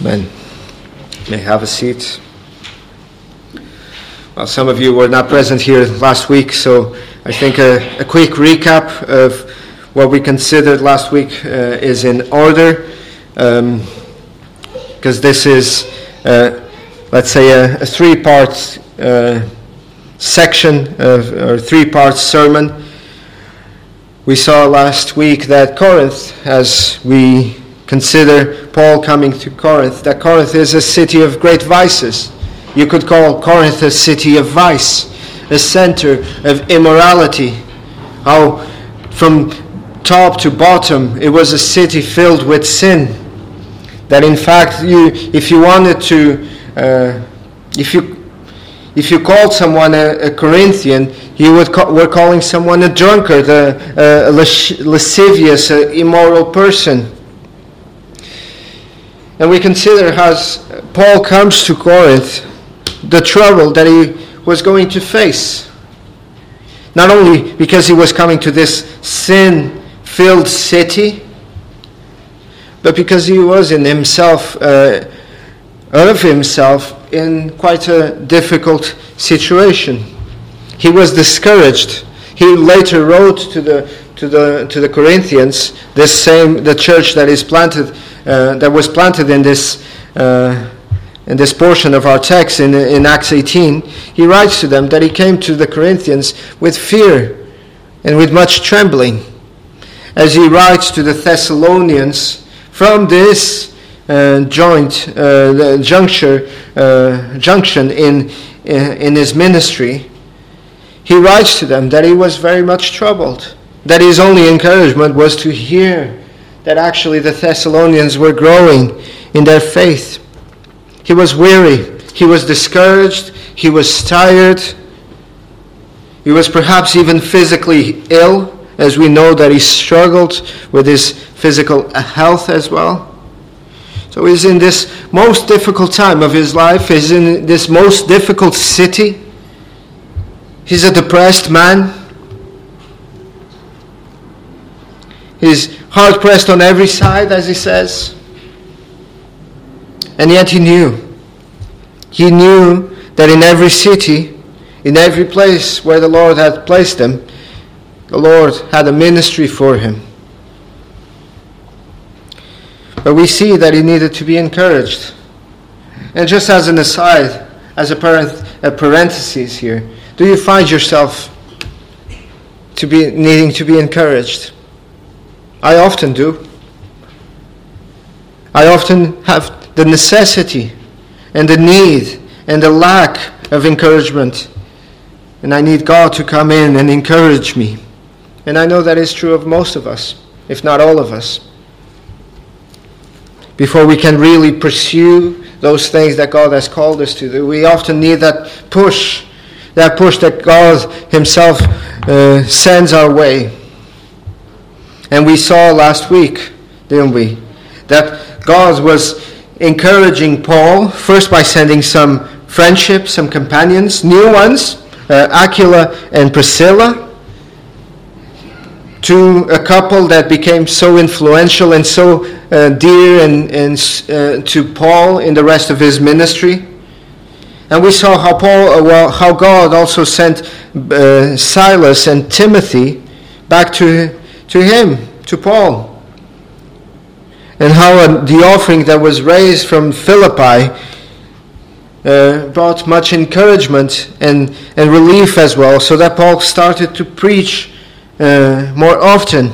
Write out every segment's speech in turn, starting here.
Amen. May have a seat. Well, some of you were not present here last week, so I think a, a quick recap of what we considered last week uh, is in order, because um, this is, uh, let's say, a, a three part uh, section of, or three part sermon. We saw last week that Corinth, as we consider Paul coming to Corinth, that Corinth is a city of great vices. You could call Corinth a city of vice, a center of immorality. How from top to bottom it was a city filled with sin. That in fact, you, if you wanted to, uh, if you if you called someone a, a Corinthian, you would call, were calling someone a drunkard, a, a lascivious, a immoral person. And we consider as Paul comes to Corinth, the trouble that he was going to face. Not only because he was coming to this sin filled city, but because he was in himself, uh, of himself, in quite a difficult situation. He was discouraged. He later wrote to the, to the, to the Corinthians, this same, the church that is planted that was planted in this, uh, in this portion of our text in, in Acts 18, he writes to them that he came to the Corinthians with fear and with much trembling. As he writes to the Thessalonians from this uh, joint uh, juncture, uh, junction in, in his ministry, he writes to them that he was very much troubled, that his only encouragement was to hear that actually the Thessalonians were growing in their faith. He was weary, he was discouraged, he was tired, he was perhaps even physically ill, as we know that he struggled with his physical health as well. So he's in this most difficult time of his life, he's in this most difficult city. He's a depressed man. He's hard pressed on every side, as he says. And yet he knew. He knew that in every city, in every place where the Lord had placed him, the Lord had a ministry for him. But we see that he needed to be encouraged. And just as an aside, as a, a parenthesis here, do you find yourself to be needing to be encouraged? I often do. I often have the necessity and the need and the lack of encouragement. And I need God to come in and encourage me. And I know that is true of most of us, if not all of us. Before we can really pursue those things that God has called us to do, we often need that push, that push that God Himself uh, sends our way. And we saw last week, didn't we, that God was encouraging Paul first by sending some friendship, some companions, new ones, uh, Aquila and Priscilla, to a couple that became so influential and so uh, dear and, and uh, to Paul in the rest of his ministry. And we saw how Paul, uh, well, how God also sent uh, Silas and Timothy back to to him, to Paul. And how the offering that was raised from Philippi uh, brought much encouragement and, and relief as well, so that Paul started to preach uh, more often.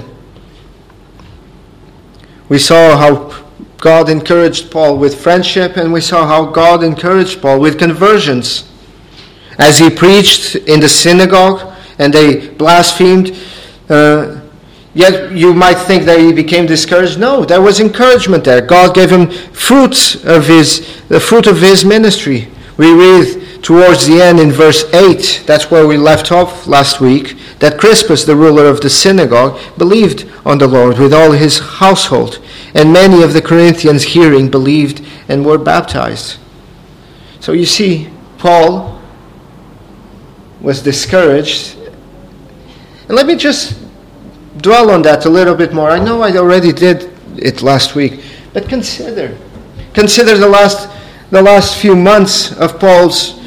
We saw how God encouraged Paul with friendship, and we saw how God encouraged Paul with conversions. As he preached in the synagogue and they blasphemed, uh, Yet you might think that he became discouraged. No, there was encouragement there. God gave him fruits of his the fruit of his ministry. We read towards the end in verse 8, that's where we left off last week, that Crispus, the ruler of the synagogue, believed on the Lord with all his household, and many of the Corinthians hearing believed and were baptized. So you see, Paul was discouraged. And let me just dwell on that a little bit more. I know I already did it last week, but consider Consider the last, the last few months of Paul's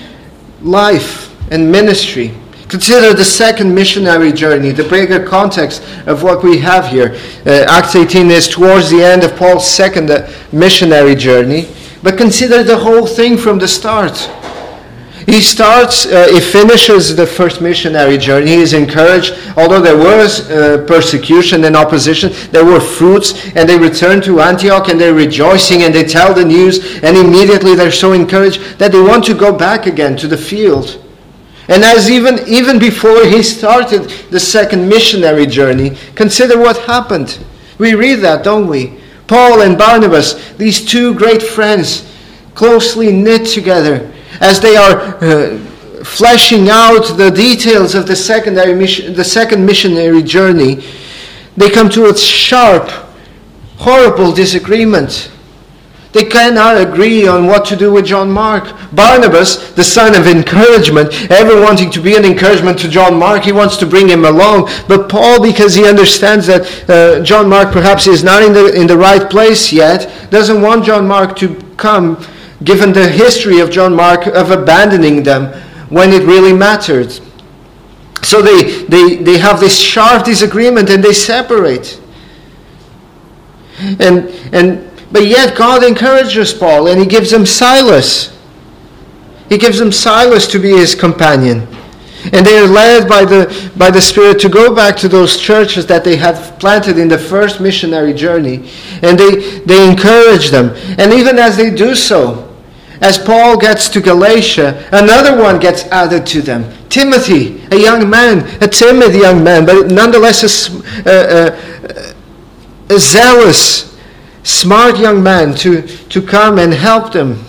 life and ministry. Consider the second missionary journey, the bigger context of what we have here. Uh, Acts 18 is towards the end of Paul's second uh, missionary journey. But consider the whole thing from the start. He starts, uh, he finishes the first missionary journey. He is encouraged. Although there was uh, persecution and opposition, there were fruits, and they return to Antioch and they're rejoicing and they tell the news, and immediately they're so encouraged that they want to go back again to the field. And as even, even before he started the second missionary journey, consider what happened. We read that, don't we? Paul and Barnabas, these two great friends, closely knit together, as they are uh, fleshing out the details of the secondary mission, the second missionary journey, they come to a sharp, horrible disagreement. They cannot agree on what to do with John Mark. Barnabas, the son of encouragement, ever wanting to be an encouragement to John Mark, he wants to bring him along. But Paul, because he understands that uh, John Mark perhaps is not in the, in the right place yet, doesn't want John Mark to come given the history of John Mark of abandoning them when it really mattered. So they, they, they have this sharp disagreement and they separate. And, and, but yet God encourages Paul and he gives him Silas. He gives him Silas to be his companion. And they are led by the, by the Spirit to go back to those churches that they had planted in the first missionary journey. And they, they encourage them. And even as they do so, as Paul gets to Galatia, another one gets added to them. Timothy, a young man, a timid young man, but nonetheless a, a, uh, uh, a zealous, smart young man to, to come and help them.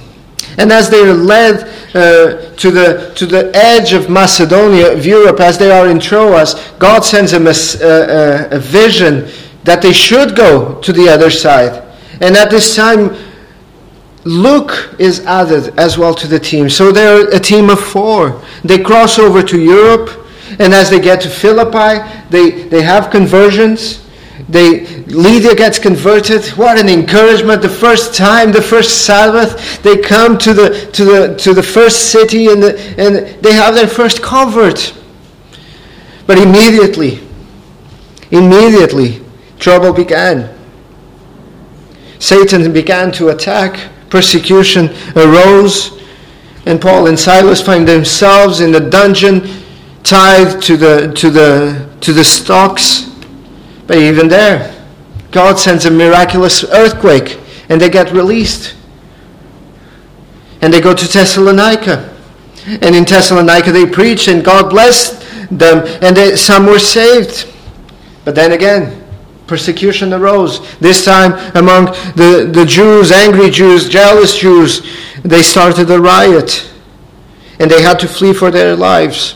And as they are led uh, to, the, to the edge of Macedonia, of Europe, as they are in Troas, God sends them a, a, uh, a vision that they should go to the other side. And at this time, Luke is added as well to the team. So they're a team of four. They cross over to Europe, and as they get to Philippi, they, they have conversions. They Lydia gets converted. What an encouragement! The first time, the first Sabbath, they come to the to the to the first city and the, and they have their first convert. But immediately, immediately, trouble began. Satan began to attack persecution arose, and Paul and Silas find themselves in the dungeon, tied to the, to the, to the stocks. But even there, God sends a miraculous earthquake, and they get released. And they go to Thessalonica. And in Thessalonica they preach, and God blessed them, and they, some were saved. But then again, Persecution arose, this time among the, the Jews, angry Jews, jealous Jews. They started a riot and they had to flee for their lives.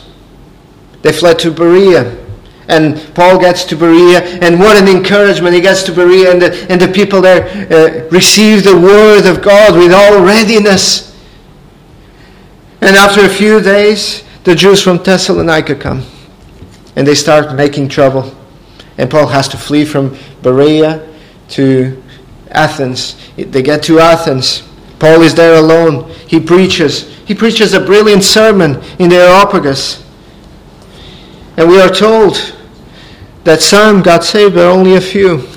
They fled to Berea. And Paul gets to Berea, and what an encouragement. He gets to Berea, and the, and the people there uh, receive the word of God with all readiness. And after a few days, the Jews from Thessalonica come, and they start making trouble. And Paul has to flee from Berea to Athens. They get to Athens. Paul is there alone. He preaches. He preaches a brilliant sermon in the Areopagus. And we are told that some got saved, but only a few.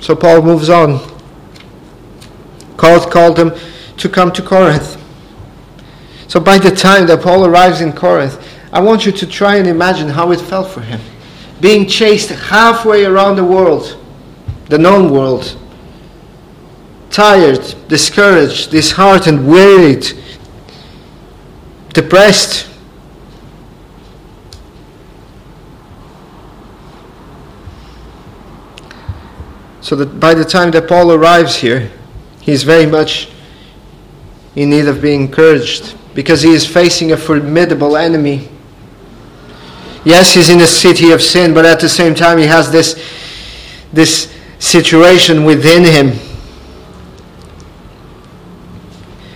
So Paul moves on. Called, called them to come to Corinth. So by the time that Paul arrives in Corinth, I want you to try and imagine how it felt for him being chased halfway around the world, the known world, tired, discouraged, disheartened, wearied, depressed. So that by the time that Paul arrives here, he's very much in need of being encouraged because he is facing a formidable enemy Yes, he's in a city of sin, but at the same time, he has this, this situation within him.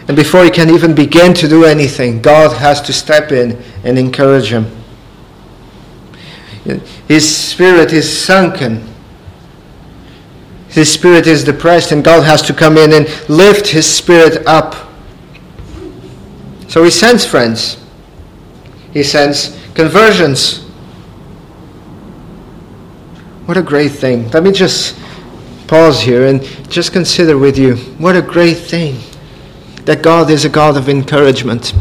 And before he can even begin to do anything, God has to step in and encourage him. His spirit is sunken. his spirit is depressed and God has to come in and lift his spirit up. So he sends friends. He sends conversions. What a great thing. Let me just pause here and just consider with you what a great thing that God is a God of encouragement.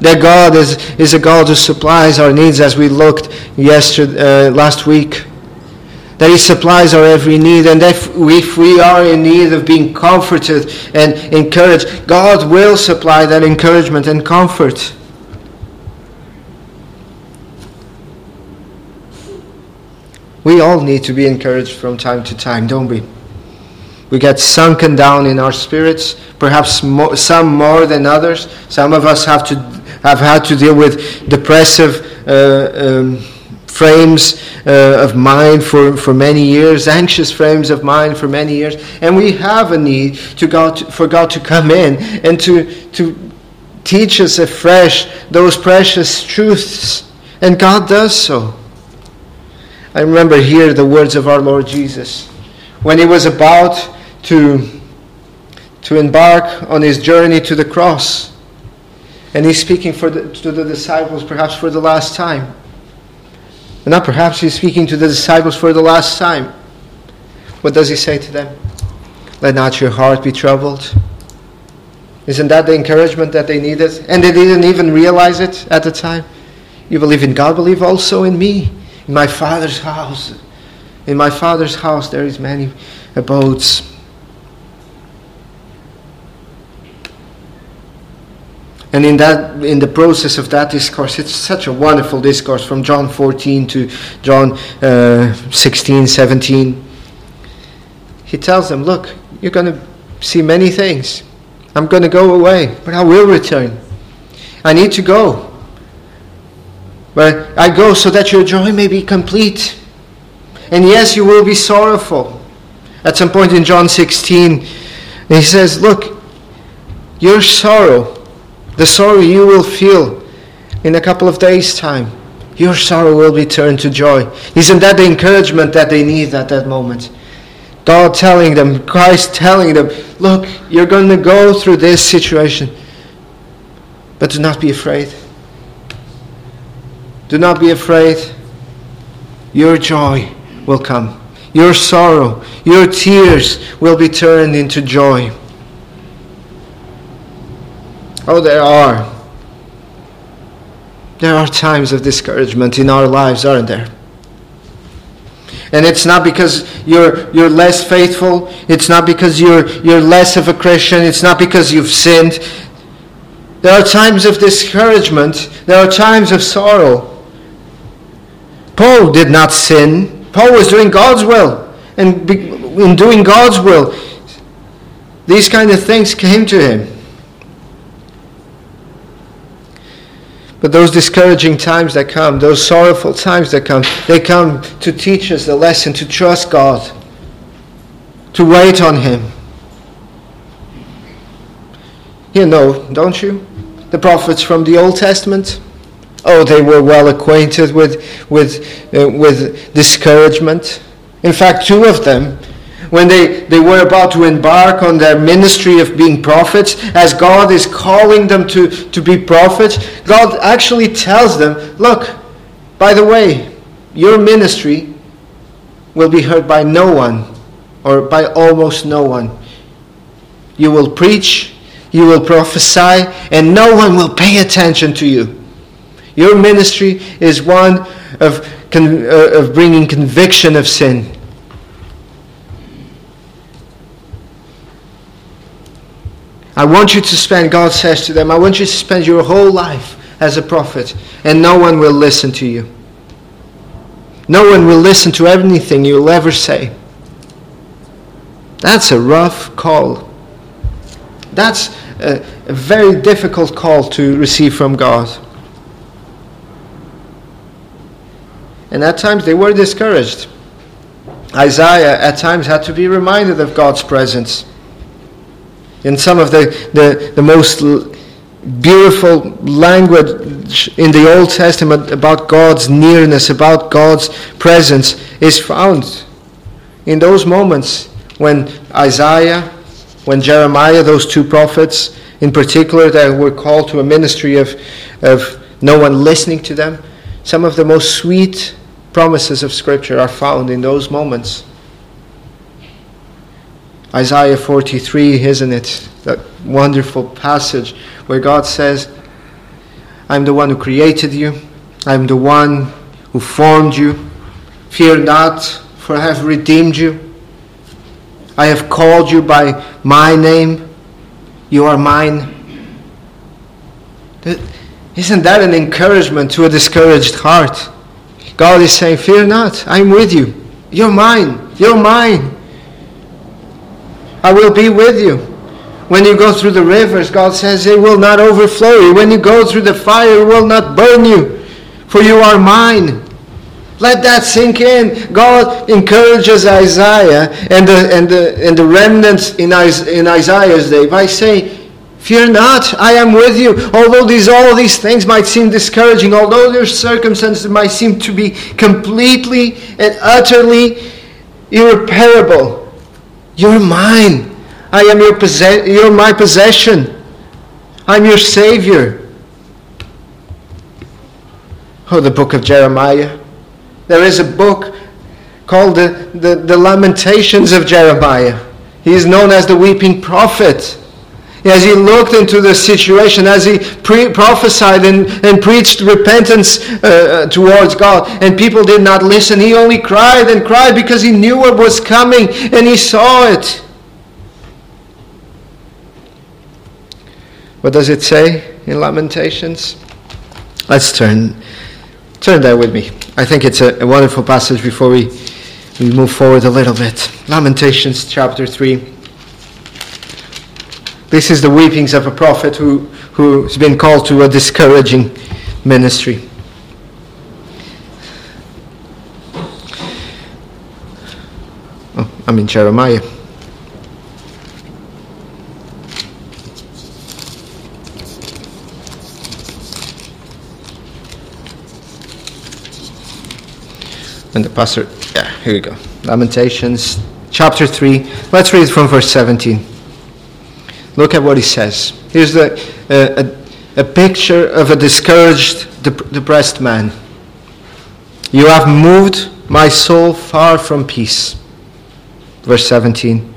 That God is, is a God who supplies our needs as we looked yesterday, uh, last week that He supplies our every need, and if if we are in need of being comforted and encouraged, God will supply that encouragement and comfort. We all need to be encouraged from time to time, don't we? We get sunken down in our spirits, perhaps more, some more than others. Some of us have to have had to deal with depressive uh, um, frames uh, of mind for, for many years, anxious frames of mind for many years. And we have a need to God to, for God to come in and to, to teach us afresh those precious truths. And God does so. I remember here the words of our Lord Jesus when he was about to, to embark on his journey to the cross. And he's speaking for the, to the disciples, perhaps for the last time. And now perhaps he's speaking to the disciples for the last time. What does he say to them? Let not your heart be troubled. Isn't that the encouragement that they needed? And they didn't even realize it at the time. You believe in God, believe also in me. In my Father's house. In my Father's house there is many abodes. And in that, in the process of that discourse, it's such a wonderful discourse from John 14 to John uh, 16, 17. He tells them, Look, you're going to see many things. I'm going to go away, but I will return. I need to go. But I go so that your joy may be complete. And yes, you will be sorrowful. At some point in John 16, he says, Look, your sorrow the sorrow you will feel in a couple of days' time, your sorrow will be turned to joy. Isn't that the encouragement that they need at that moment? God telling them, Christ telling them, look, you're going to go through this situation, but do not be afraid. Do not be afraid. Your joy will come. Your sorrow, your tears will be turned into joy. Oh, there are. There are times of discouragement in our lives, aren't there? And it's not because you're, you're less faithful. It's not because you're, you're less of a Christian. It's not because you've sinned. There are times of discouragement. There are times of sorrow. Paul did not sin. Paul was doing God's will. And in doing God's will, these kind of things came to him. But those discouraging times that come, those sorrowful times that come, they come to teach us the lesson to trust God, to wait on Him. You know, don't you? The prophets from the Old Testament. Oh, they were well acquainted with, with, uh, with discouragement. In fact, two of them when they, they were about to embark on their ministry of being prophets, as God is calling them to, to be prophets, God actually tells them, look, by the way, your ministry will be heard by no one, or by almost no one. You will preach, you will prophesy, and no one will pay attention to you. Your ministry is one of, uh, of bringing conviction of sin I want you to spend, God says to them, I want you to spend your whole life as a prophet, and no one will listen to you. No one will listen to anything you'll ever say. That's a rough call. That's a, a very difficult call to receive from God. And at times they were discouraged. Isaiah at times had to be reminded of God's presence in some of the, the, the most beautiful language in the Old Testament about God's nearness, about God's presence, is found in those moments when Isaiah, when Jeremiah, those two prophets in particular that were called to a ministry of, of no one listening to them, some of the most sweet promises of Scripture are found in those moments. Isaiah 43, isn't it? That wonderful passage where God says, I'm the one who created you, I'm the one who formed you. Fear not, for I have redeemed you. I have called you by my name. You are mine. Isn't that an encouragement to a discouraged heart? God is saying, Fear not, I'm with you. You're mine. You're mine. I will be with you. When you go through the rivers, God says, it will not overflow you. When you go through the fire, it will not burn you, for you are mine. Let that sink in. God encourages Isaiah and the, and the, and the remnants in, in Isaiah's day by saying, Fear not, I am with you. Although these, all these things might seem discouraging, although your circumstances might seem to be completely and utterly irreparable, you're mine. I am your possess- you're my possession. I'm your Savior. Oh, the book of Jeremiah. There is a book called the, the, the Lamentations of Jeremiah. He is known as the weeping prophet. As he looked into the situation, as he pre- prophesied and, and preached repentance uh, towards God, and people did not listen, he only cried and cried because he knew what was coming and he saw it. What does it say in Lamentations? Let's turn turn there with me. I think it's a, a wonderful passage before we, we move forward a little bit. Lamentations chapter 3. This is the weepings of a prophet who, who's been called to a discouraging ministry. Oh, I'm in Jeremiah. And the pastor, yeah, here we go. Lamentations chapter 3. Let's read from verse 17. Look at what he says. Here's the, uh, a, a picture of a discouraged, depressed man. You have moved my soul far from peace. Verse 17.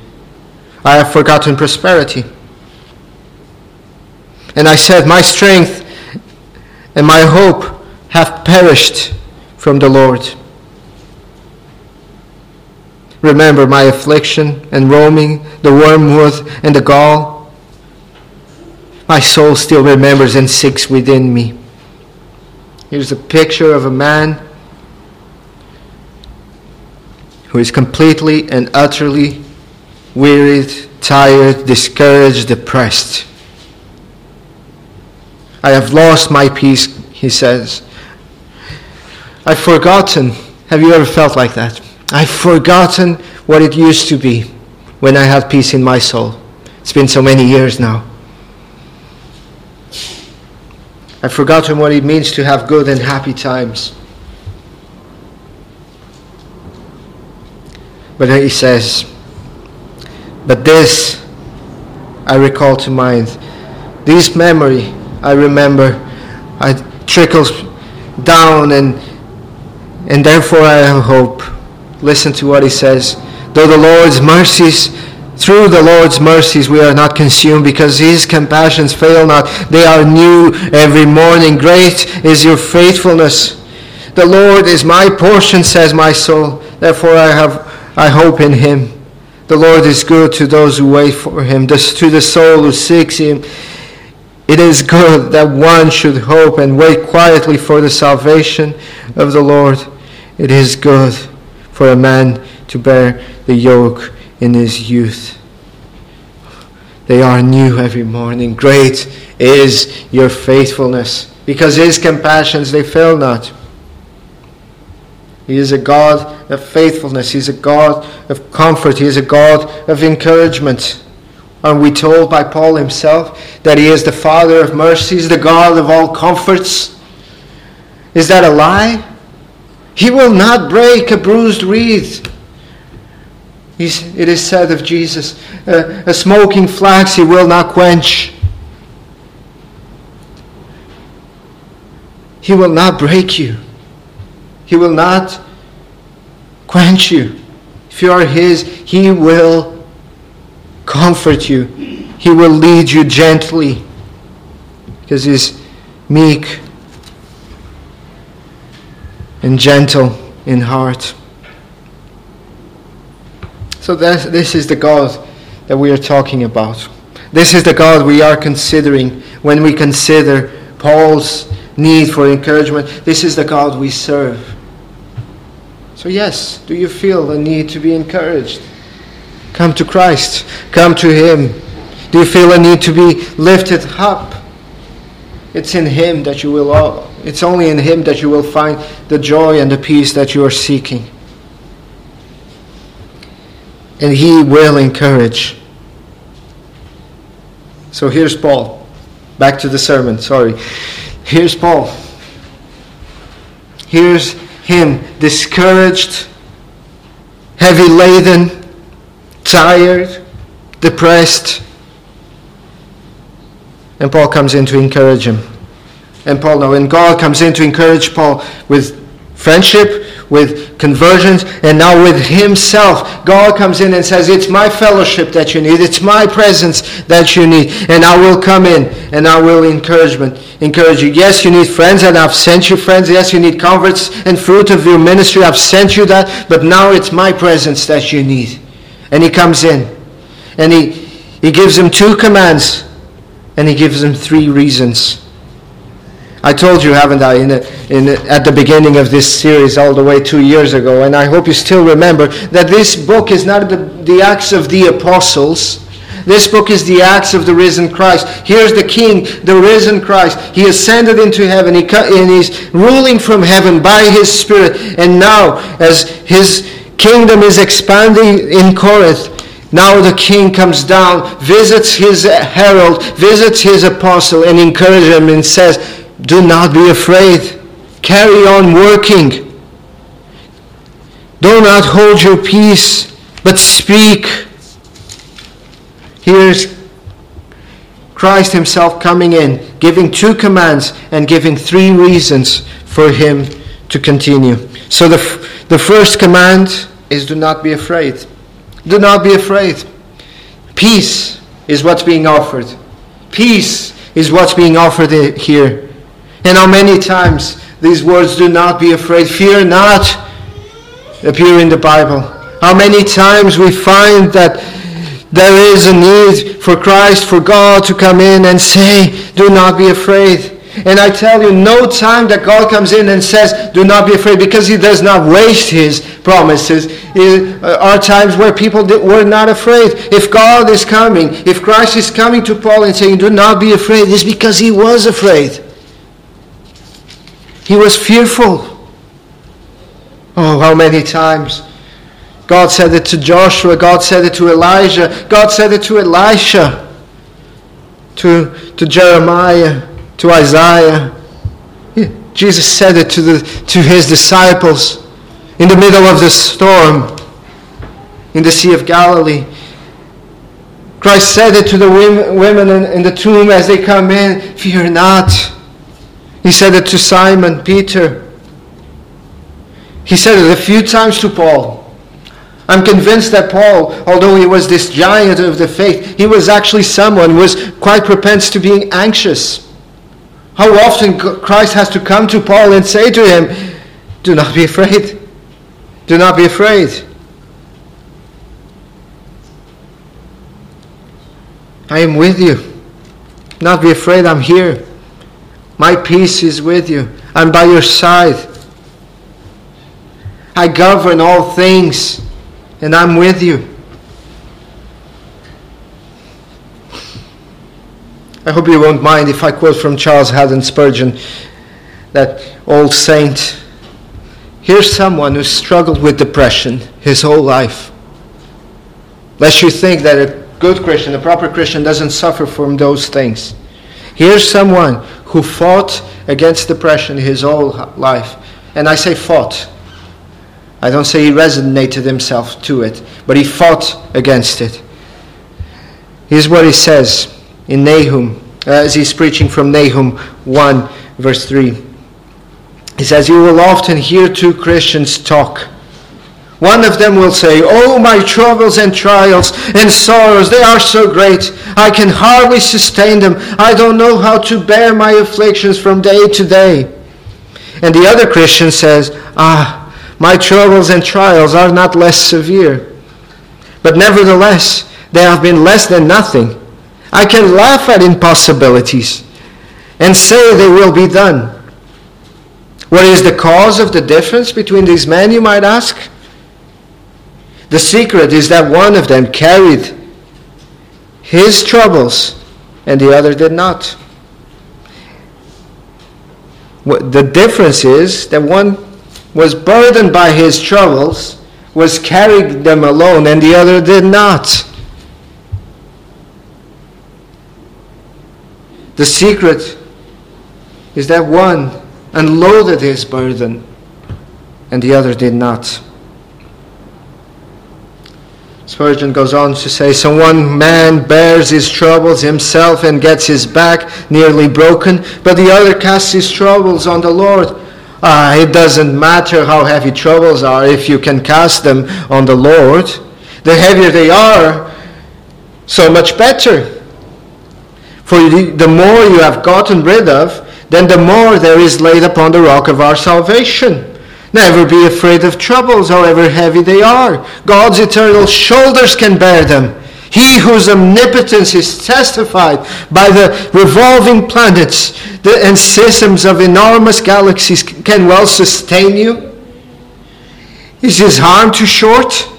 I have forgotten prosperity. And I said, My strength and my hope have perished from the Lord. Remember my affliction and roaming, the wormwood and the gall my soul still remembers and seeks within me. Here's a picture of a man who is completely and utterly wearied, tired, discouraged, depressed. I have lost my peace, he says. I've forgotten. Have you ever felt like that? I've forgotten what it used to be when I had peace in my soul. It's been so many years now. I've forgotten what it means to have good and happy times. But he says, But this I recall to mind. This memory I remember. I trickles down and and therefore I have hope. Listen to what he says. Though the Lord's mercies through the Lord's mercies we are not consumed because his compassions fail not. They are new every morning. Great is your faithfulness. The Lord is my portion, says my soul. Therefore I have I hope in him. The Lord is good to those who wait for him, to the soul who seeks him. It is good that one should hope and wait quietly for the salvation of the Lord. It is good for a man to bear the yoke in his youth. They are new every morning. Great is your faithfulness, because his compassions they fail not. He is a God of faithfulness. He is a God of comfort. He is a God of encouragement. Are we told by Paul himself that he is the Father of mercies, the God of all comforts? Is that a lie? He will not break a bruised reed He's, it is said of Jesus, uh, a smoking flax he will not quench. He will not break you. He will not quench you. If you are His, He will comfort you. He will lead you gently because He's meek and gentle in heart. So that, this is the God that we are talking about. This is the God we are considering when we consider Paul's need for encouragement. This is the God we serve. So, yes, do you feel the need to be encouraged? Come to Christ, come to Him. Do you feel a need to be lifted up? It's in Him that you will, all, it's only in Him that you will find the joy and the peace that you are seeking. And He will encourage. So here's Paul. Back to the sermon, sorry. Here's Paul. Here's him discouraged, heavy laden, tired, depressed. And Paul comes in to encourage him. And Paul, no, and God comes in to encourage Paul with friendship, with conversions, and now with Himself. God comes in and says, It's my fellowship that you need, it's my presence that you need, and I will come in and I will encouragement, encourage you. Yes, you need friends, and I've sent you friends. Yes, you need converts and fruit of your ministry. I've sent you that, but now it's my presence that you need. And He comes in and He, he gives him two commands and He gives him three reasons I told you, haven't I, in in at the beginning of this series, all the way two years ago, and I hope you still remember that this book is not the, the Acts of the Apostles. This book is the Acts of the risen Christ. Here's the King, the risen Christ. He ascended into heaven. He, and he's ruling from heaven by His Spirit. And now, as His kingdom is expanding in Corinth, now the king comes down, visits his herald, visits his apostle, and encourages him and says, do not be afraid. Carry on working. Do not hold your peace, but speak. Here's Christ Himself coming in, giving two commands and giving three reasons for Him to continue. So the, the first command is do not be afraid. Do not be afraid. Peace is what's being offered. Peace is what's being offered here. And how many times these words, do not be afraid, fear not, appear in the Bible. How many times we find that there is a need for Christ, for God to come in and say, do not be afraid. And I tell you, no time that God comes in and says, do not be afraid, because he does not waste his promises. Uh, are times where people were not afraid. If God is coming, if Christ is coming to Paul and saying, do not be afraid, it's because he was afraid. He was fearful. Oh, how many times. God said it to Joshua, God said it to Elijah, God said it to Elisha, to, to Jeremiah, to Isaiah. Jesus said it to, the, to his disciples in the middle of the storm in the Sea of Galilee. Christ said it to the women in the tomb as they come in Fear not. He said it to Simon Peter. He said it a few times to Paul. I'm convinced that Paul, although he was this giant of the faith, he was actually someone who was quite propense to being anxious. How often Christ has to come to Paul and say to him, Do not be afraid. Do not be afraid. I am with you. Not be afraid, I'm here. My peace is with you. I'm by your side. I govern all things, and I'm with you. I hope you won't mind if I quote from Charles Haddon Spurgeon, that old saint. Here's someone who struggled with depression his whole life. Lest you think that a good Christian, a proper Christian, doesn't suffer from those things. Here's someone who fought against depression his whole life. And I say fought. I don't say he resonated himself to it, but he fought against it. Here's what he says in Nahum, uh, as he's preaching from Nahum 1, verse 3. He says, You will often hear two Christians talk. One of them will say, Oh, my troubles and trials and sorrows, they are so great. I can hardly sustain them. I don't know how to bear my afflictions from day to day. And the other Christian says, Ah, my troubles and trials are not less severe. But nevertheless, they have been less than nothing. I can laugh at impossibilities and say they will be done. What is the cause of the difference between these men, you might ask? The secret is that one of them carried his troubles and the other did not. The difference is that one was burdened by his troubles, was carried them alone, and the other did not. The secret is that one unloaded his burden and the other did not. Spurgeon goes on to say, So one man bears his troubles himself and gets his back nearly broken, but the other casts his troubles on the Lord. Uh, it doesn't matter how heavy troubles are if you can cast them on the Lord. The heavier they are, so much better. For the more you have gotten rid of, then the more there is laid upon the rock of our salvation. Never be afraid of troubles, however heavy they are. God's eternal shoulders can bear them. He whose omnipotence is testified by the revolving planets and systems of enormous galaxies can well sustain you. Is his arm too short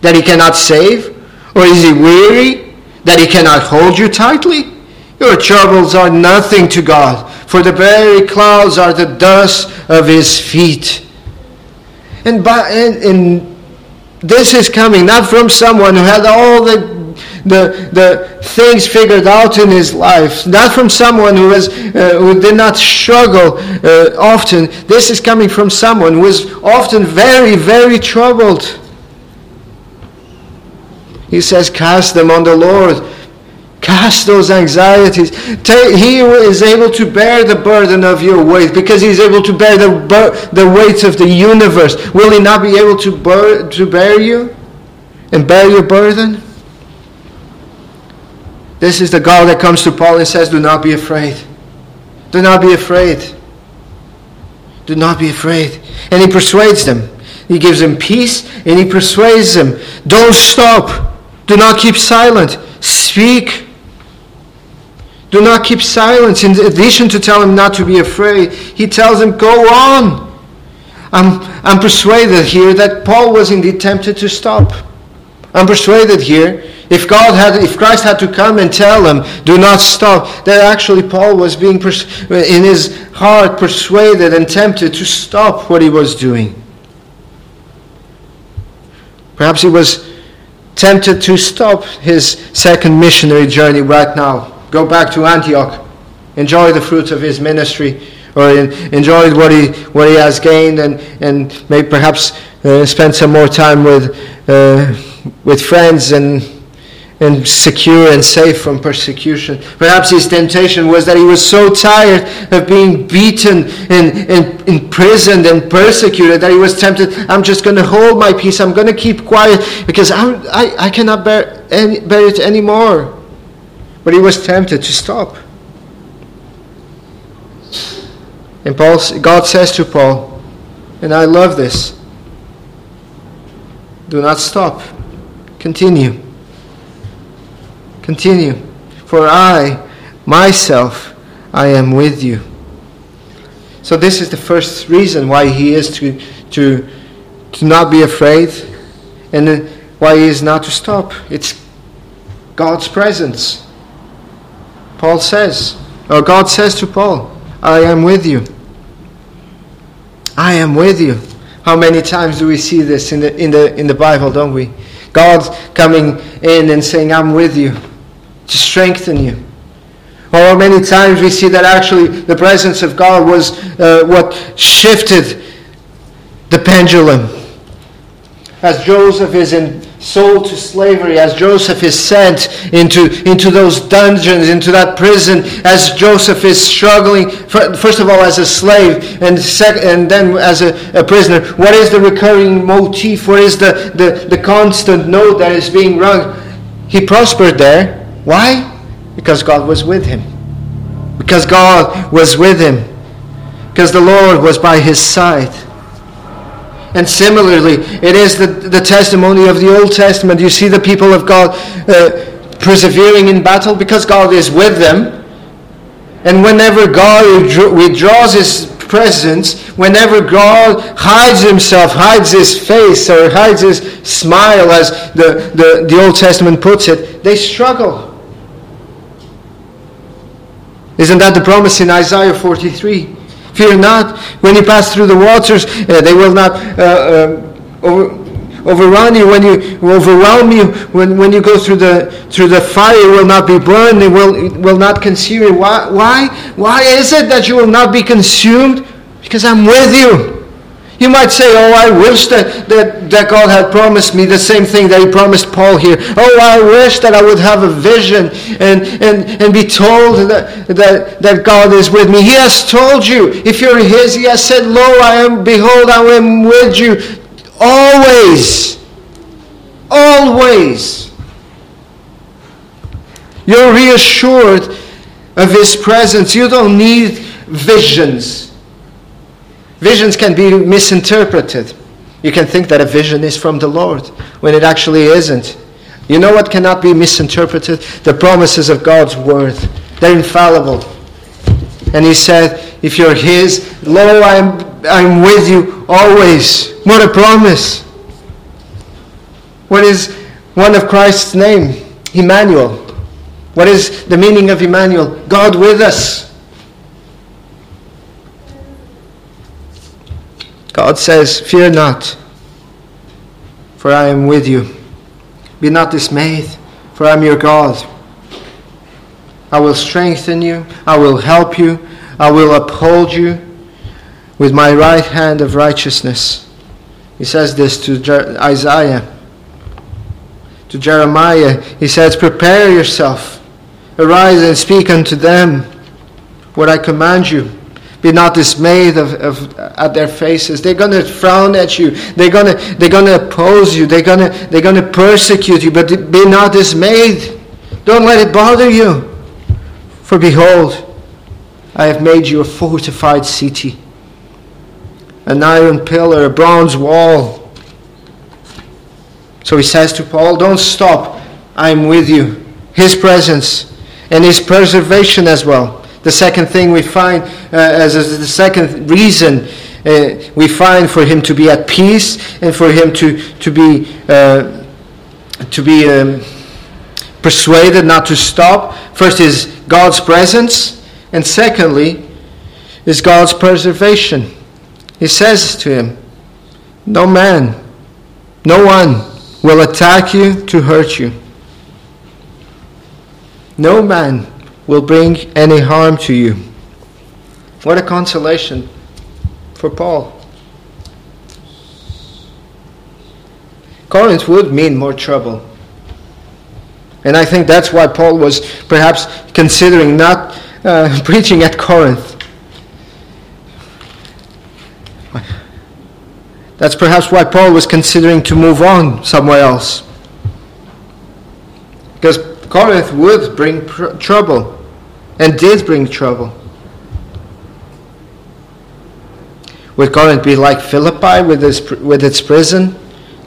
that he cannot save? Or is he weary that he cannot hold you tightly? Your troubles are nothing to God, for the very clouds are the dust of his feet. And, by, and, and this is coming not from someone who had all the the, the things figured out in his life, not from someone who, was, uh, who did not struggle uh, often. This is coming from someone who is often very, very troubled. He says, Cast them on the Lord Cast those anxieties. He is able to bear the burden of your weight because He's able to bear the, the weight of the universe. Will He not be able to, bear, to bear you and bear your burden? This is the God that comes to Paul and says, Do not be afraid. Do not be afraid. Do not be afraid. And he persuades them. He gives them peace and he persuades them. Don't stop. Do not keep silent. Speak. Do not keep silence. In addition to tell him not to be afraid, he tells him, Go on. I'm, I'm persuaded here that Paul was indeed tempted to stop. I'm persuaded here, if God had, if Christ had to come and tell him, do not stop, that actually Paul was being, pers- uh, in his heart, persuaded and tempted to stop what he was doing. Perhaps he was tempted to stop his second missionary journey right now go back to Antioch, enjoy the fruits of his ministry, or enjoy what he, what he has gained, and, and maybe perhaps uh, spend some more time with, uh, with friends and, and secure and safe from persecution. Perhaps his temptation was that he was so tired of being beaten and, and imprisoned and persecuted that he was tempted, I'm just going to hold my peace, I'm going to keep quiet because I'm, I, I cannot bear, any, bear it anymore. But he was tempted to stop. And Paul, God says to Paul, and I love this do not stop. Continue. Continue. For I, myself, I am with you. So, this is the first reason why he is to, to, to not be afraid and why he is not to stop. It's God's presence. Paul says, or God says to Paul, I am with you. I am with you. How many times do we see this in the, in the, in the Bible, don't we? God coming in and saying, I'm with you to strengthen you. Or how many times we see that actually the presence of God was uh, what shifted the pendulum as Joseph is in, sold to slavery, as Joseph is sent into, into those dungeons, into that prison, as Joseph is struggling, first of all as a slave, and, sec- and then as a, a prisoner, what is the recurring motif? What is the, the, the constant note that is being rung? He prospered there. Why? Because God was with him. Because God was with him. Because the Lord was by his side. And similarly, it is the, the testimony of the Old Testament. You see the people of God uh, persevering in battle because God is with them. And whenever God withdraws his presence, whenever God hides himself, hides his face, or hides his smile, as the, the, the Old Testament puts it, they struggle. Isn't that the promise in Isaiah 43? Fear not. When you pass through the waters, uh, they will not uh, uh, over, overrun you. When you overwhelm you, when, when you go through the through the fire, you will not be burned. It will it will not consume you. Why? Why? Why is it that you will not be consumed? Because I'm with you. You might say, Oh, I wish that, that, that God had promised me the same thing that He promised Paul here. Oh, I wish that I would have a vision and, and, and be told that, that, that God is with me. He has told you. If you're His, He has said, Lo, I am, behold, I am with you always. Always. You're reassured of His presence. You don't need visions. Visions can be misinterpreted. You can think that a vision is from the Lord when it actually isn't. You know what cannot be misinterpreted? The promises of God's word. They're infallible. And he said, If you're his, lo, I'm, I'm with you always. What a promise. What is one of Christ's name? Emmanuel. What is the meaning of Emmanuel? God with us. God says, Fear not, for I am with you. Be not dismayed, for I am your God. I will strengthen you, I will help you, I will uphold you with my right hand of righteousness. He says this to Jer- Isaiah. To Jeremiah, he says, Prepare yourself, arise and speak unto them what I command you. Be not dismayed of, of, at their faces. They're going to frown at you. They're going to, they're going to oppose you. They're going to, they're going to persecute you. But be not dismayed. Don't let it bother you. For behold, I have made you a fortified city, an iron pillar, a bronze wall. So he says to Paul, Don't stop. I am with you. His presence and his preservation as well. The second thing we find uh, as, the second reason uh, we find for him to be at peace and for him to, to be, uh, to be um, persuaded not to stop. First is God's presence, and secondly is God's preservation. He says to him, No man, no one will attack you to hurt you. No man will bring any harm to you. What a consolation for Paul. Corinth would mean more trouble. And I think that's why Paul was perhaps considering not uh, preaching at Corinth. That's perhaps why Paul was considering to move on somewhere else. Because Corinth would bring pr- trouble and did bring trouble. Would Corinth be like Philippi with its, with its prison?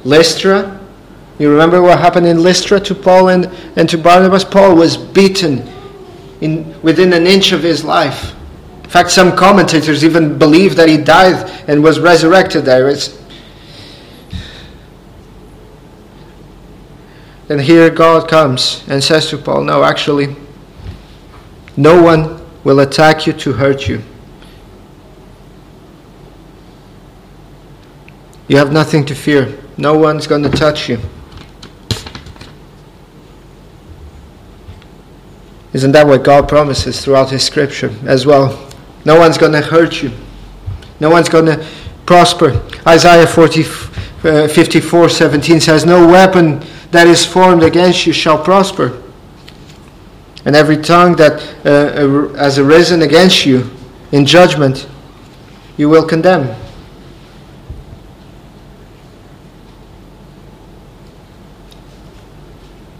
Lystra? You remember what happened in Lystra to Paul and, and to Barnabas? Paul was beaten in, within an inch of his life. In fact, some commentators even believe that he died and was resurrected there. It's, and here God comes and says to Paul, No, actually, no one will attack you to hurt you. You have nothing to fear. No one's going to touch you. Isn't that what God promises throughout His scripture as well? No one's going to hurt you. No one's going to prosper. Isaiah 40, uh, 54 17 says, No weapon that is formed against you shall prosper. And every tongue that uh, has arisen against you in judgment, you will condemn.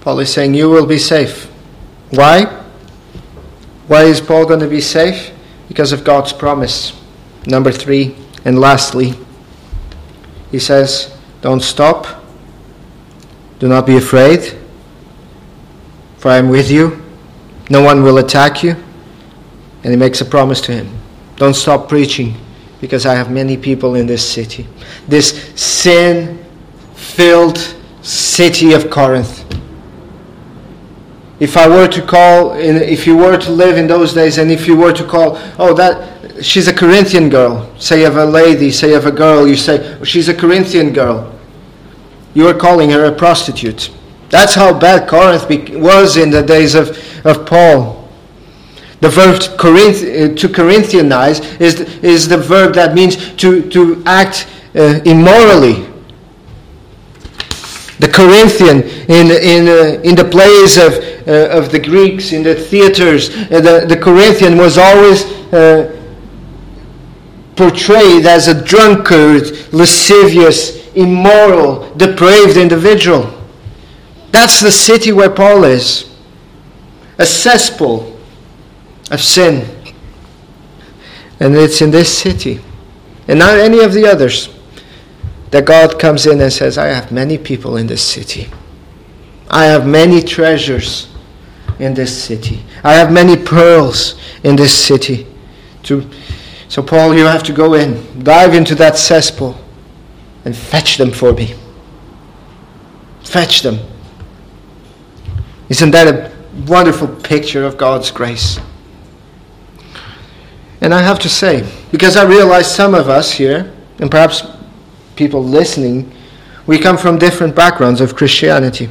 Paul is saying, You will be safe. Why? Why is Paul going to be safe? Because of God's promise. Number three, and lastly, he says, Don't stop. Do not be afraid, for I am with you. No one will attack you. And he makes a promise to him Don't stop preaching, because I have many people in this city. This sin filled city of Corinth. If I were to call, if you were to live in those days, and if you were to call, oh, that she's a Corinthian girl, say of a lady, say of a girl, you say, oh, she's a Corinthian girl. You are calling her a prostitute. That's how bad Corinth was in the days of, of Paul. The verb Corinth, uh, to Corinthianize is, is the verb that means to, to act uh, immorally. The Corinthian in, in, uh, in the plays of, uh, of the Greeks, in the theaters, uh, the, the Corinthian was always uh, portrayed as a drunkard, lascivious, immoral, depraved individual. That's the city where Paul is a cesspool of sin. And it's in this city, and not any of the others, that God comes in and says, I have many people in this city. I have many treasures in this city. I have many pearls in this city. To, so, Paul, you have to go in, dive into that cesspool, and fetch them for me. Fetch them. Isn't that a wonderful picture of God's grace? And I have to say, because I realize some of us here, and perhaps people listening, we come from different backgrounds of Christianity.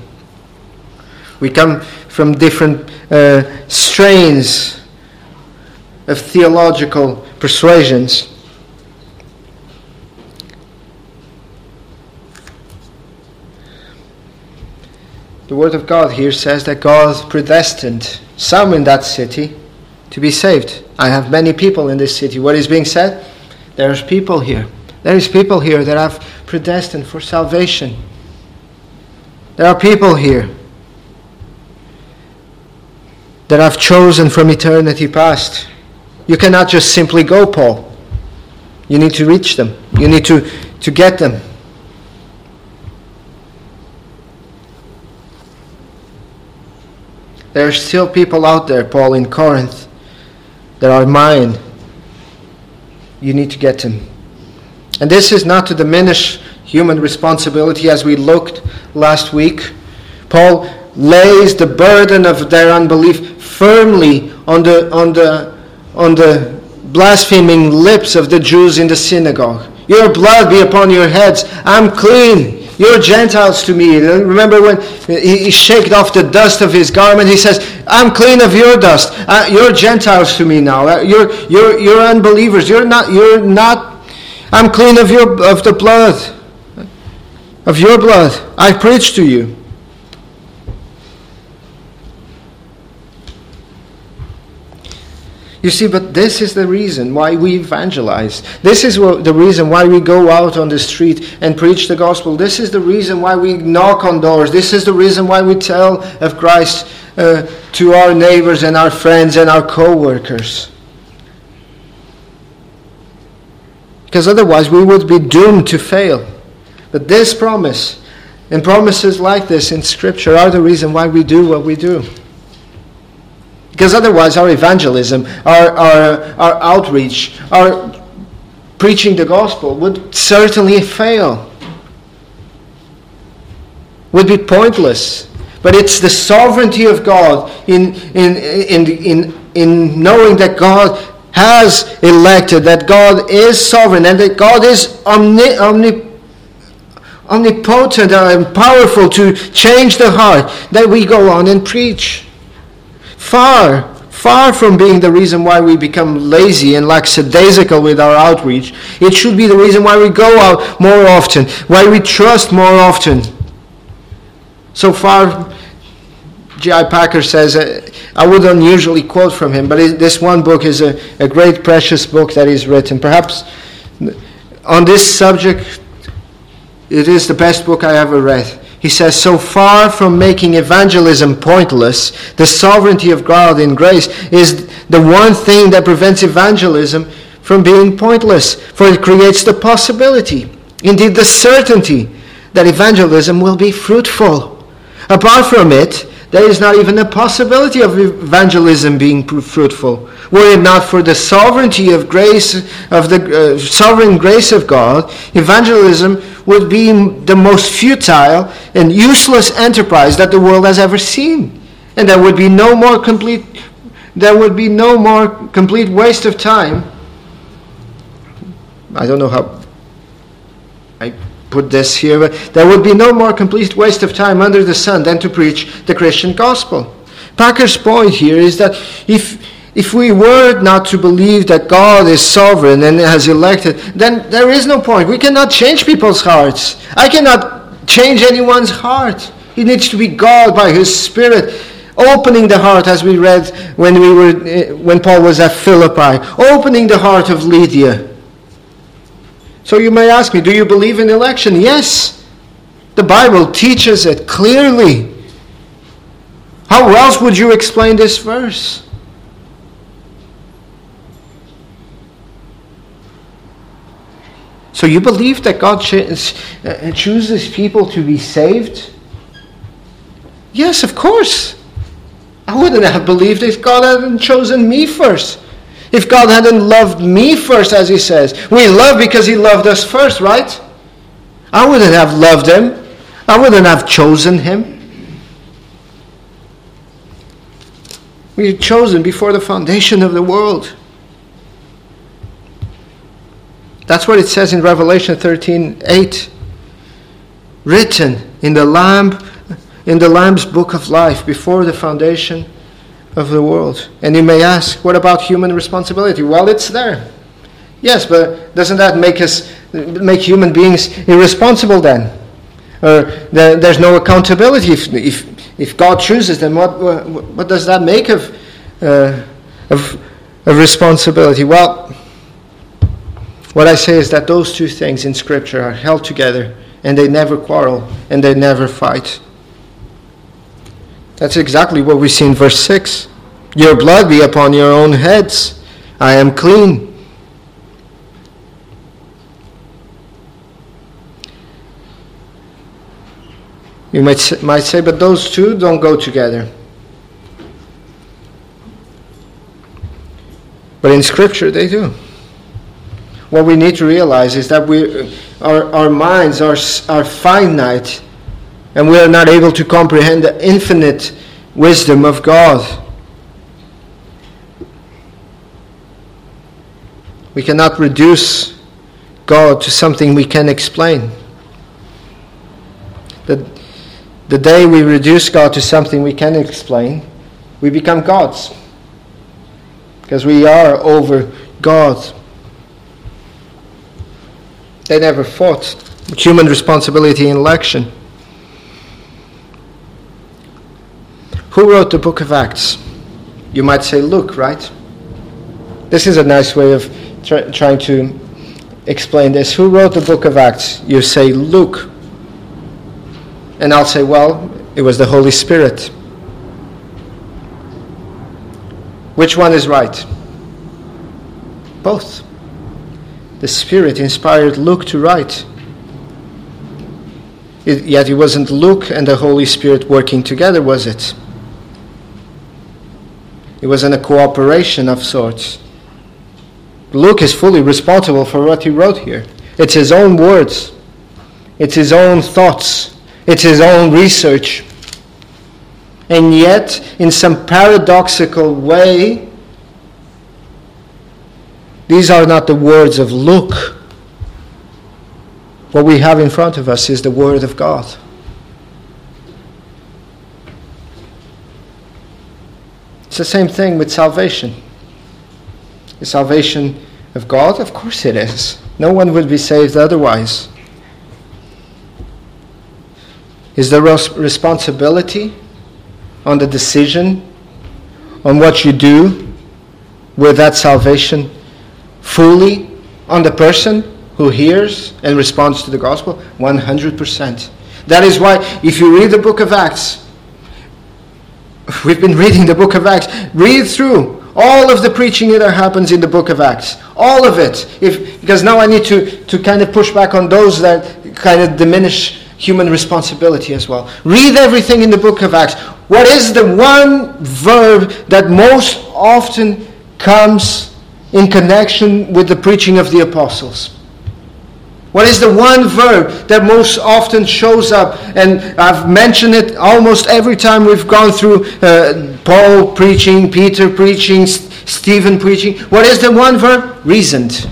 We come from different uh, strains of theological persuasions. The Word of God here says that God predestined some in that city to be saved. I have many people in this city. What is being said? There's people here. There is people here that I've predestined for salvation. There are people here that I've chosen from eternity past. You cannot just simply go, Paul. You need to reach them. You need to, to get them. There are still people out there, Paul, in Corinth, that are mine. You need to get them. And this is not to diminish human responsibility as we looked last week. Paul lays the burden of their unbelief firmly on the, on the, on the blaspheming lips of the Jews in the synagogue. Your blood be upon your heads. I'm clean. You're Gentiles to me. Remember when he shaked off the dust of his garment? He says, I'm clean of your dust. Uh, you're Gentiles to me now. Uh, you're, you're, you're unbelievers. You're not, you're not, I'm clean of, your, of the blood, of your blood. I preach to you. You see, but this is the reason why we evangelize. This is the reason why we go out on the street and preach the gospel. This is the reason why we knock on doors. This is the reason why we tell of Christ uh, to our neighbors and our friends and our co workers. Because otherwise we would be doomed to fail. But this promise and promises like this in Scripture are the reason why we do what we do. Because otherwise, our evangelism, our, our, our outreach, our preaching the gospel would certainly fail, would be pointless. But it's the sovereignty of God in, in, in, in, in knowing that God has elected, that God is sovereign, and that God is omni, omni, omnipotent and powerful to change the heart, that we go on and preach far, far from being the reason why we become lazy and lackadaisical with our outreach. It should be the reason why we go out more often, why we trust more often. So far, J.I. Packer says, uh, I wouldn't usually quote from him, but it, this one book is a, a great, precious book that he's written. Perhaps on this subject, it is the best book I ever read. He says, So far from making evangelism pointless, the sovereignty of God in grace is the one thing that prevents evangelism from being pointless, for it creates the possibility, indeed the certainty, that evangelism will be fruitful. Apart from it, there is not even a possibility of evangelism being fruitful. Were it not for the sovereignty of grace, of the uh, sovereign grace of God, evangelism would be the most futile and useless enterprise that the world has ever seen. And there would be no more complete there would be no more complete waste of time. I don't know how I put this here, but there would be no more complete waste of time under the sun than to preach the Christian gospel. Packer's point here is that if if we were not to believe that God is sovereign and has elected, then there is no point. We cannot change people's hearts. I cannot change anyone's heart. It needs to be God by His Spirit opening the heart, as we read when we were eh, when Paul was at Philippi, opening the heart of Lydia. So you may ask me, do you believe in election? Yes. The Bible teaches it clearly. How else would you explain this verse? So you believe that God uh, chooses people to be saved? Yes, of course. I wouldn't have believed if God hadn't chosen me first. If God hadn't loved me first, as He says. We love because He loved us first, right? I wouldn't have loved Him. I wouldn't have chosen Him. We were chosen before the foundation of the world. That's what it says in Revelation 13 8. Written in the Lamb in the Lamb's book of life before the foundation of the world. And you may ask, what about human responsibility? Well, it's there. Yes, but doesn't that make us make human beings irresponsible then? Or there's no accountability if, if, if God chooses them. What, what does that make of, uh, of, of responsibility? Well, what I say is that those two things in Scripture are held together and they never quarrel and they never fight. That's exactly what we see in verse 6. Your blood be upon your own heads. I am clean. You might, might say, but those two don't go together. But in Scripture, they do what we need to realize is that we, our, our minds are, are finite and we are not able to comprehend the infinite wisdom of God. We cannot reduce God to something we can explain. The, the day we reduce God to something we can explain, we become gods. Because we are over God. They never fought. Human responsibility in election. Who wrote the book of Acts? You might say Luke, right? This is a nice way of try, trying to explain this. Who wrote the book of Acts? You say Luke. And I'll say, well, it was the Holy Spirit. Which one is right? Both the Spirit inspired Luke to write. It, yet it wasn't Luke and the Holy Spirit working together, was it? It was in a cooperation of sorts. Luke is fully responsible for what he wrote here. It's his own words, it's his own thoughts, it's his own research. And yet, in some paradoxical way, these are not the words of Luke. What we have in front of us is the Word of God. It's the same thing with salvation. The salvation of God? Of course it is. No one would be saved otherwise. Is there responsibility on the decision, on what you do with that salvation fully on the person who hears and responds to the gospel? 100%. That is why, if you read the book of Acts, we've been reading the book of Acts, read through all of the preaching that happens in the book of Acts. All of it. If, because now I need to, to kind of push back on those that kind of diminish human responsibility as well. Read everything in the book of Acts. What is the one verb that most often comes in connection with the preaching of the apostles? What is the one verb that most often shows up? And I've mentioned it almost every time we've gone through uh, Paul preaching, Peter preaching, Stephen preaching. What is the one verb? Reasoned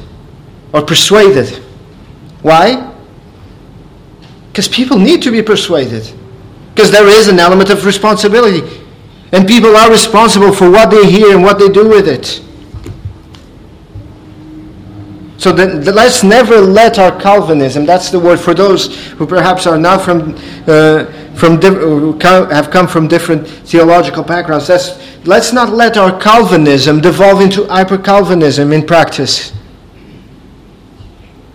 or persuaded. Why? Because people need to be persuaded. Because there is an element of responsibility. And people are responsible for what they hear and what they do with it. So let's never let our Calvinism, that's the word for those who perhaps are not from, uh, from have come from different theological backgrounds, let's, let's not let our Calvinism devolve into hyper Calvinism in practice.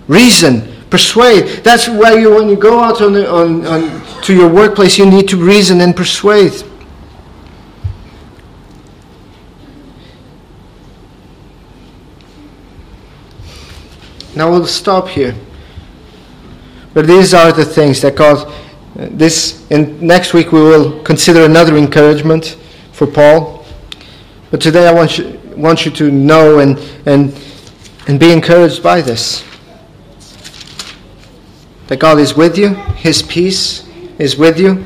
Reason, persuade. That's why you, when you go out on, on, on, to your workplace, you need to reason and persuade. Now we'll stop here. But these are the things that God, uh, this, and next week we will consider another encouragement for Paul. But today I want you, want you to know and, and, and be encouraged by this. That God is with you, His peace is with you,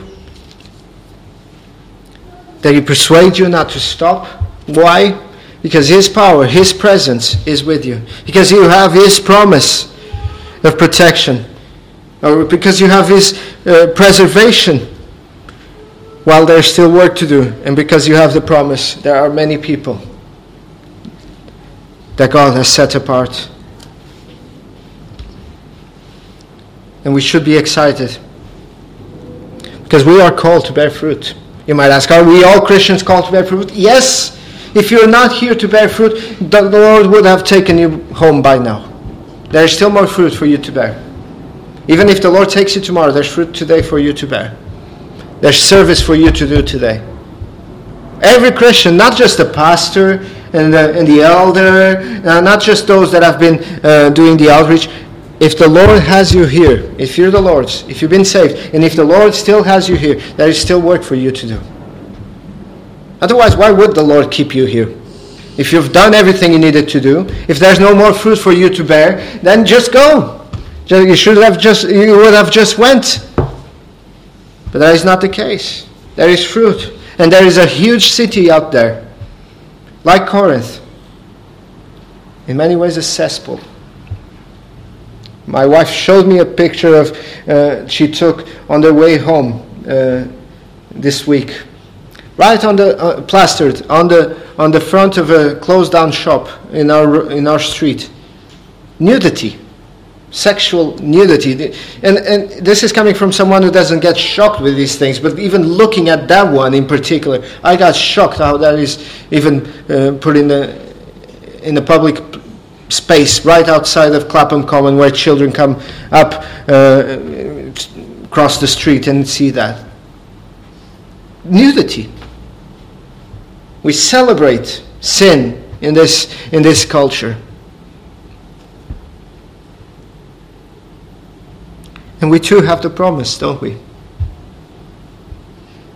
that He persuades you not to stop. Why? Because His power, His presence is with you. Because you have His promise of protection. Or because you have His uh, preservation while there's still work to do. And because you have the promise, there are many people that God has set apart. And we should be excited. Because we are called to bear fruit. You might ask, are we all Christians called to bear fruit? Yes. If you're not here to bear fruit, the Lord would have taken you home by now. There is still more fruit for you to bear. Even if the Lord takes you tomorrow, there's fruit today for you to bear. There's service for you to do today. Every Christian, not just the pastor and the, and the elder, uh, not just those that have been uh, doing the outreach. If the Lord has you here, if you're the Lord's, if you've been saved, and if the Lord still has you here, there is still work for you to do. Otherwise, why would the Lord keep you here? If you've done everything you needed to do, if there's no more fruit for you to bear, then just go. You should have just you would have just went. But that is not the case. There is fruit. And there is a huge city out there, like Corinth. In many ways a cesspool. My wife showed me a picture of uh, she took on their way home uh, this week right on the uh, plastered on the on the front of a closed down shop in our in our street. Nudity. Sexual nudity. And and this is coming from someone who doesn't get shocked with these things but even looking at that one in particular i got shocked how that is even uh, put in the in the public space right outside of clapham common where children come up uh, across the street and see that. Nudity we celebrate sin in this, in this culture. And we too have the promise, don't we?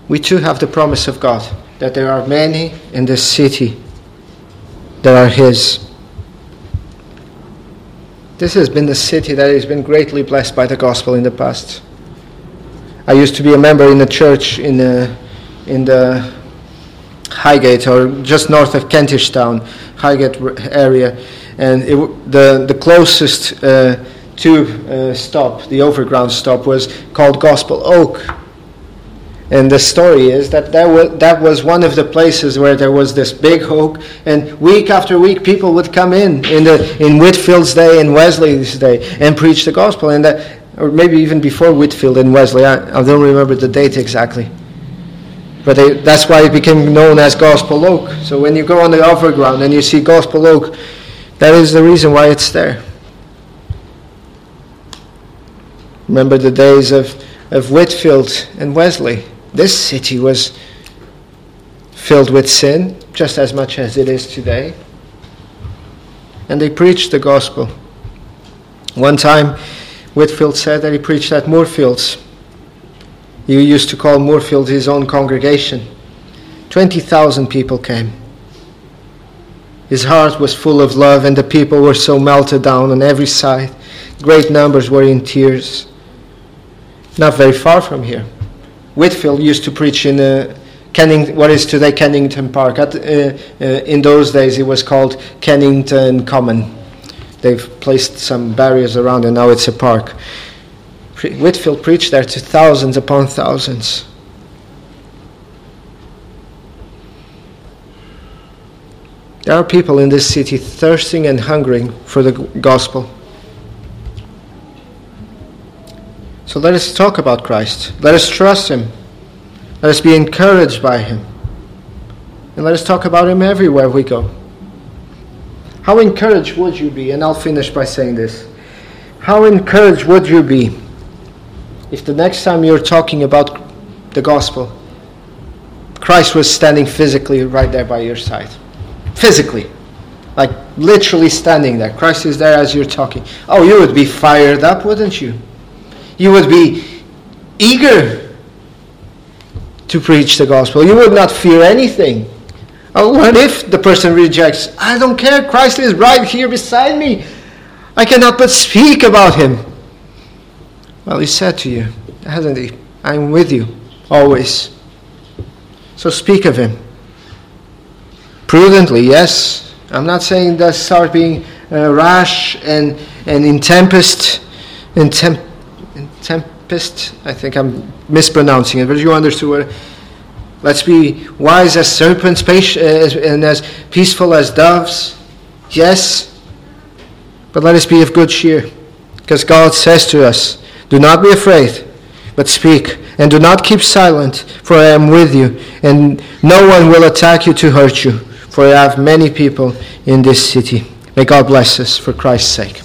We too have the promise of God that there are many in this city that are His. This has been the city that has been greatly blessed by the gospel in the past. I used to be a member in the church in the, in the Highgate or just north of Kentish Town, Highgate area, and it, the the closest uh, tube uh, stop, the overground stop, was called Gospel Oak, and the story is that that was, that was one of the places where there was this big hope, and week after week people would come in in the in Whitefield's day and Wesley's day and preach the gospel, and that, or maybe even before Whitefield and Wesley. I, I don't remember the date exactly. But that's why it became known as Gospel Oak. So when you go on the overground and you see Gospel Oak, that is the reason why it's there. Remember the days of, of Whitefield and Wesley. This city was filled with sin, just as much as it is today. And they preached the gospel. One time, Whitefield said that he preached at Moorfields. He used to call Moorfield his own congregation. 20,000 people came. His heart was full of love, and the people were so melted down on every side. Great numbers were in tears not very far from here. Whitefield used to preach in uh, Kenning, what is today Kennington Park. At, uh, uh, in those days, it was called Kennington Common. They've placed some barriers around, and now it's a park. Whitefield preached there to thousands upon thousands. There are people in this city thirsting and hungering for the gospel. So let us talk about Christ. Let us trust Him. Let us be encouraged by Him. And let us talk about Him everywhere we go. How encouraged would you be? And I'll finish by saying this. How encouraged would you be if the next time you're talking about the gospel, Christ was standing physically right there by your side? Physically. Like literally standing there. Christ is there as you're talking. Oh, you would be fired up, wouldn't you? You would be eager to preach the gospel. You would not fear anything. Oh, what if the person rejects? I don't care. Christ is right here beside me. I cannot but speak about him. Well, he said to you, hasn't he? I'm with you always. So speak of him. Prudently, yes. I'm not saying that start being uh, rash and, and in tempest, in tempest tempest. I think I'm mispronouncing it, but you understood what. Let's be wise as serpents, and as peaceful as doves. Yes, but let us be of good cheer, because God says to us, "Do not be afraid, but speak, and do not keep silent, for I am with you, and no one will attack you to hurt you, for I have many people in this city." May God bless us for Christ's sake.